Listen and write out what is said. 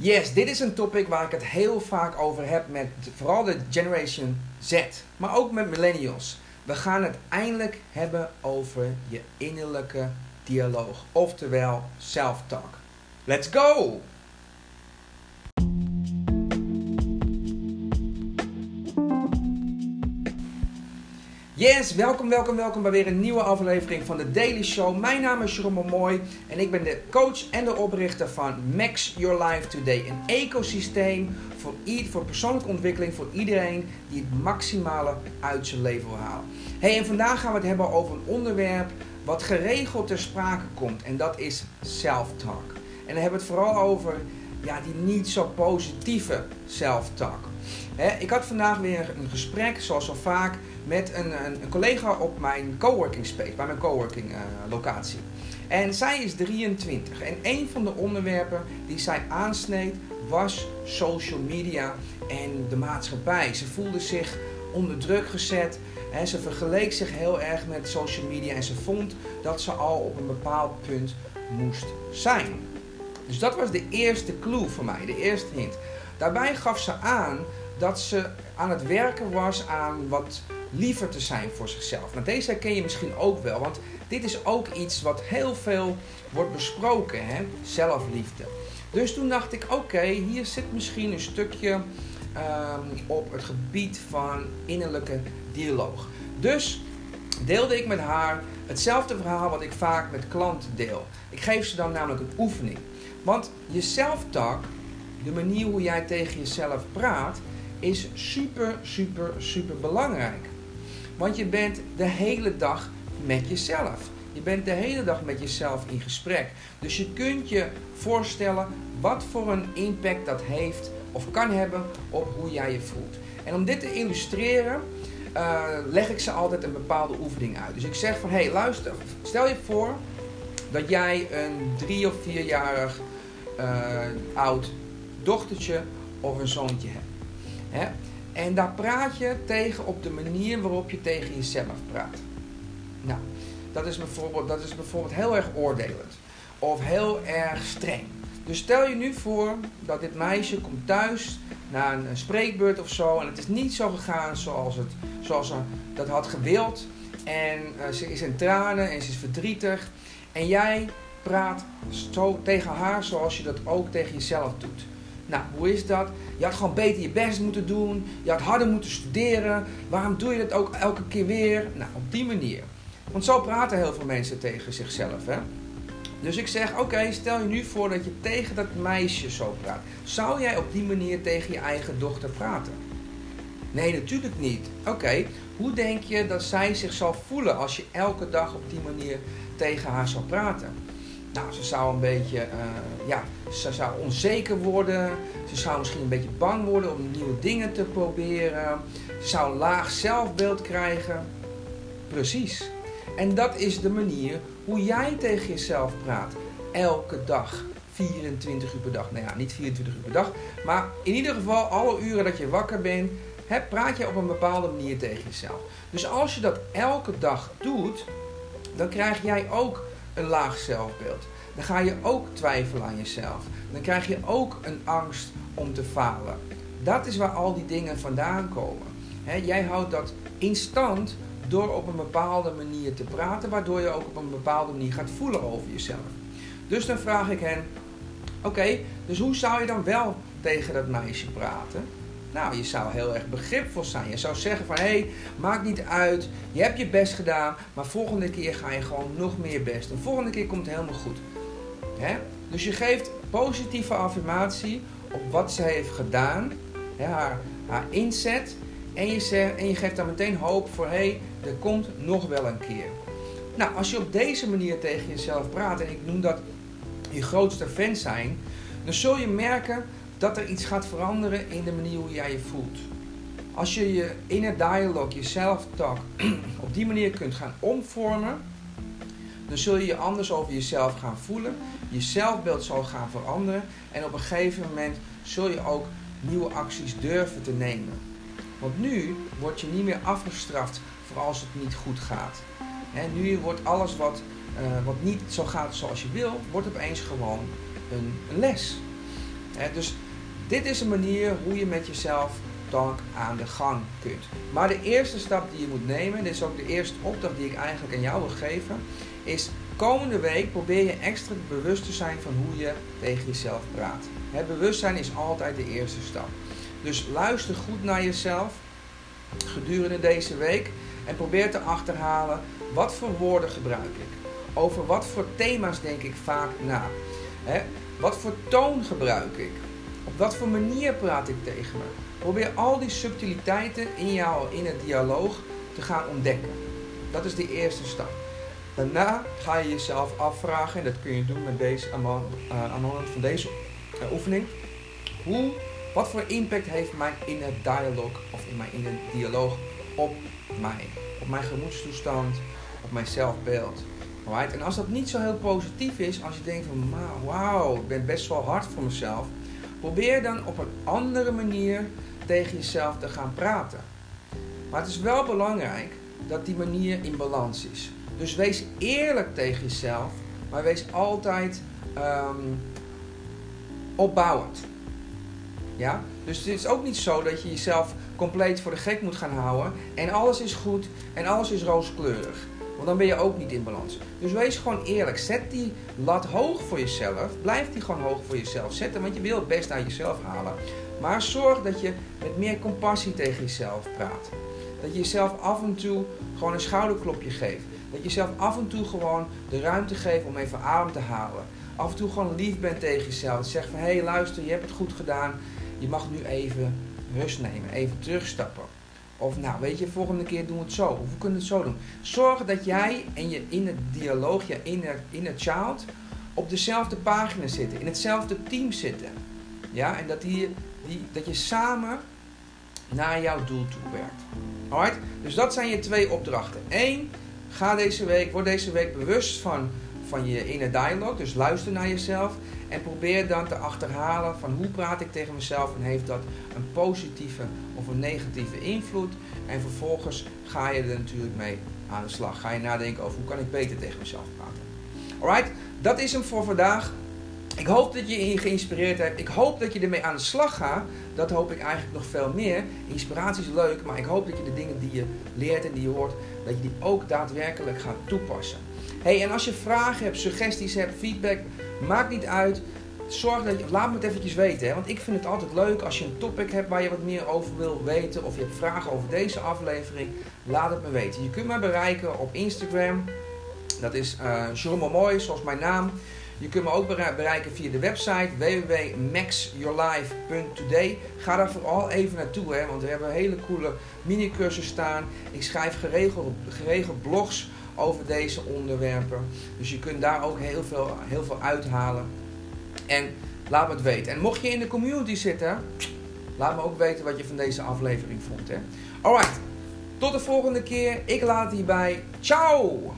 Yes, dit is een topic waar ik het heel vaak over heb met vooral de Generation Z, maar ook met millennials. We gaan het eindelijk hebben over je innerlijke dialoog, oftewel self-talk. Let's go! Yes, welkom, welkom, welkom bij weer een nieuwe aflevering van de Daily Show. Mijn naam is Jerome Mooi en ik ben de coach en de oprichter van Max Your Life Today. Een ecosysteem voor, voor persoonlijke ontwikkeling voor iedereen die het maximale uit zijn leven wil halen. Hey, en vandaag gaan we het hebben over een onderwerp wat geregeld ter sprake komt en dat is self-talk. En dan hebben we het vooral over ja, die niet zo positieve self-talk. ik had vandaag weer een gesprek, zoals zo vaak, met een, een, een collega op mijn coworking space, bij mijn coworking uh, locatie. En zij is 23 en een van de onderwerpen die zij aansneed was social media en de maatschappij. Ze voelde zich onder druk gezet en ze vergeleek zich heel erg met social media en ze vond dat ze al op een bepaald punt moest zijn. Dus dat was de eerste clue voor mij, de eerste hint. Daarbij gaf ze aan dat ze aan het werken was aan wat liever te zijn voor zichzelf. Nou, deze herken je misschien ook wel, want dit is ook iets wat heel veel wordt besproken, hè? zelfliefde. Dus toen dacht ik, oké, hier zit misschien een stukje um, op het gebied van innerlijke dialoog. Dus deelde ik met haar hetzelfde verhaal wat ik vaak met klanten deel. Ik geef ze dan namelijk een oefening. Want je self-talk, de manier hoe jij tegen jezelf praat, is super, super, super belangrijk. Want je bent de hele dag met jezelf. Je bent de hele dag met jezelf in gesprek. Dus je kunt je voorstellen wat voor een impact dat heeft of kan hebben op hoe jij je voelt. En om dit te illustreren, uh, leg ik ze altijd een bepaalde oefening uit. Dus ik zeg van, hé hey, luister, stel je voor dat jij een drie of vierjarig uh, oud dochtertje of een zoontje hebt. Hè? En daar praat je tegen op de manier waarop je tegen jezelf praat. Nou, dat is bijvoorbeeld, dat is bijvoorbeeld heel erg oordelend. Of heel erg streng. Dus stel je nu voor dat dit meisje komt thuis na een, spreekbeurt of zo. En het is niet zo gegaan zoals, het, zoals ze dat had gewild. En uh, ze is in tranen en ze is verdrietig. En jij praat zo tegen haar zoals je dat ook tegen jezelf doet. Nou, hoe is dat? Je had gewoon beter je best moeten doen. Je had harder moeten studeren. Waarom doe je dat ook elke keer weer? Nou, op die manier. Want zo praten heel veel mensen tegen zichzelf. Hè? Dus ik zeg, oké, stel je nu voor dat je tegen dat meisje zo praat. Zou jij op die manier tegen je eigen dochter praten? Nee, natuurlijk niet. Oké, hoe denk je dat zij zich zal voelen als je elke dag op die manier tegen haar zou praten? Nou, ze zou een beetje, uh, ja, ze zou onzeker worden. Ze zou misschien een beetje bang worden om nieuwe dingen te proberen. Ze zou een laag zelfbeeld krijgen. Precies. En dat is de manier hoe jij tegen jezelf praat. Elke dag. 24 uur per dag. Nou ja, niet 24 uur per dag. Maar in ieder geval alle uren dat je wakker bent, praat je op een bepaalde manier tegen jezelf. Dus als je dat elke dag doet, dan krijg jij ook een laag zelfbeeld. Dan ga je ook twijfelen aan jezelf. Dan krijg je ook een angst om te falen. Dat is waar al die dingen vandaan komen. jij houdt dat in stand door op een bepaalde manier te praten, waardoor je ook op een bepaalde manier gaat voelen over jezelf. Dus dan vraag ik hen: Oké, dus hoe zou je dan wel tegen dat meisje praten? Nou, je zou heel erg begripvol zijn. Je zou zeggen van, hé, hey, maakt niet uit. Je hebt je best gedaan. Maar volgende keer ga je gewoon nog meer best. De volgende keer komt het helemaal goed. Hè? Dus je geeft positieve affirmatie op wat ze heeft gedaan. Haar, inzet. En je, en je geeft daar meteen hoop voor, hé, hey, er komt nog wel een keer. Nou, als je op deze manier tegen jezelf praat, en ik noem dat je grootste fan zijn, dan zul je merken dat er iets gaat veranderen in de manier hoe jij je voelt. Als je je inner dialogue, je self-talk, op die manier kunt gaan omvormen, dan zul je je anders over jezelf gaan voelen. Je zelfbeeld zal gaan veranderen. En op een gegeven moment zul je ook nieuwe acties durven te nemen. Want nu word je niet meer afgestraft voor als het niet goed gaat. nu wordt alles wat, uh, wat niet zo gaat zoals je wil, wordt opeens gewoon een, een les. dus dit is een manier hoe je met jezelf dan aan de gang kunt. Maar de eerste stap die je moet nemen, dit is ook de eerste opdracht die ik eigenlijk aan jou wil geven, is komende week probeer je extra bewust te zijn van hoe je tegen jezelf praat. Het bewustzijn is altijd de eerste stap. Dus luister goed naar jezelf gedurende deze week en probeer te achterhalen wat voor woorden gebruik ik. Over wat voor thema's denk ik vaak na. Wat voor toon gebruik ik? Op wat voor manier praat ik tegen me? Probeer al die subtiliteiten in jou, in het dialoog, te gaan ontdekken. Dat is de eerste stap. Daarna ga je jezelf afvragen, en dat kun je doen met deze, aan uh, van deze uh, oefening. Hoe, wat voor impact heeft mijn inner dialoog of in mijn inner dialoog op mij? Op mijn gemoedstoestand, op mijn zelfbeeld. Alright? En als dat niet zo heel positief is, als je denkt van wauw, ik ben best wel hard voor mezelf. Probeer dan op een andere manier tegen jezelf te gaan praten. Maar het is wel belangrijk dat die manier in balans is. Dus wees eerlijk tegen jezelf, maar wees altijd um, opbouwend. Ja? Dus het is ook niet zo dat je jezelf compleet voor de gek moet gaan houden en alles is goed en alles is rooskleurig. Want dan ben je ook niet in balans. Dus wees gewoon eerlijk. Zet die lat hoog voor jezelf. Blijf die gewoon hoog voor jezelf zetten, want je wil het best aan jezelf halen. Maar zorg dat je met meer compassie tegen jezelf praat. Dat je jezelf af en toe gewoon een schouderklopje geeft. Dat je jezelf af en toe gewoon de ruimte geeft om even adem te halen. Af en toe gewoon lief bent tegen jezelf. Zeg van hé hey, luister, je hebt het goed gedaan. Je mag nu even rust nemen, even terugstappen. Of nou, weet je, volgende keer doen we het zo. Of we kunnen het zo doen. Zorg dat jij en je in het dialoog, je inner, inner child, op dezelfde pagina zitten. In hetzelfde team zitten. Ja, en dat, die, die, dat je samen naar jouw doel toe werkt. Alright? Dus dat zijn je twee opdrachten. Eén, ga deze week, word deze week bewust van, van je inner dialoog. Dus luister naar jezelf. En probeer dan te achterhalen van hoe praat ik tegen mezelf en heeft dat een positieve een negatieve invloed. En vervolgens ga je er natuurlijk mee aan de slag. Ga je nadenken over hoe kan ik beter tegen mezelf praten. Alright, dat is hem voor vandaag. Ik hoop dat je je geïnspireerd hebt. Ik hoop dat je ermee aan de slag gaat. Dat hoop ik eigenlijk nog veel meer. Inspiratie is leuk, maar ik hoop dat je de dingen die je leert en die je hoort, dat je die ook daadwerkelijk gaat toepassen. Hey, en als je vragen hebt, suggesties hebt, feedback, maakt niet uit. Zorg dat je, laat me het eventjes weten. Hè? Want ik vind het altijd leuk als je een topic hebt waar je wat meer over wil weten. Of je hebt vragen over deze aflevering. Laat het me weten. Je kunt mij bereiken op Instagram. Dat is uh, Mooi, zoals mijn naam. Je kunt me ook bereiken via de website www.maxyourlife.today. Ga daar vooral even naartoe, hè, want we hebben hele coole mini-cursus staan. Ik schrijf geregeld, geregeld blogs over deze onderwerpen. Dus je kunt daar ook heel veel, heel veel uithalen. En laat me het weten. En mocht je in de community zitten, laat me ook weten wat je van deze aflevering vond. Hè. Alright, tot de volgende keer. Ik laat hierbij. Ciao!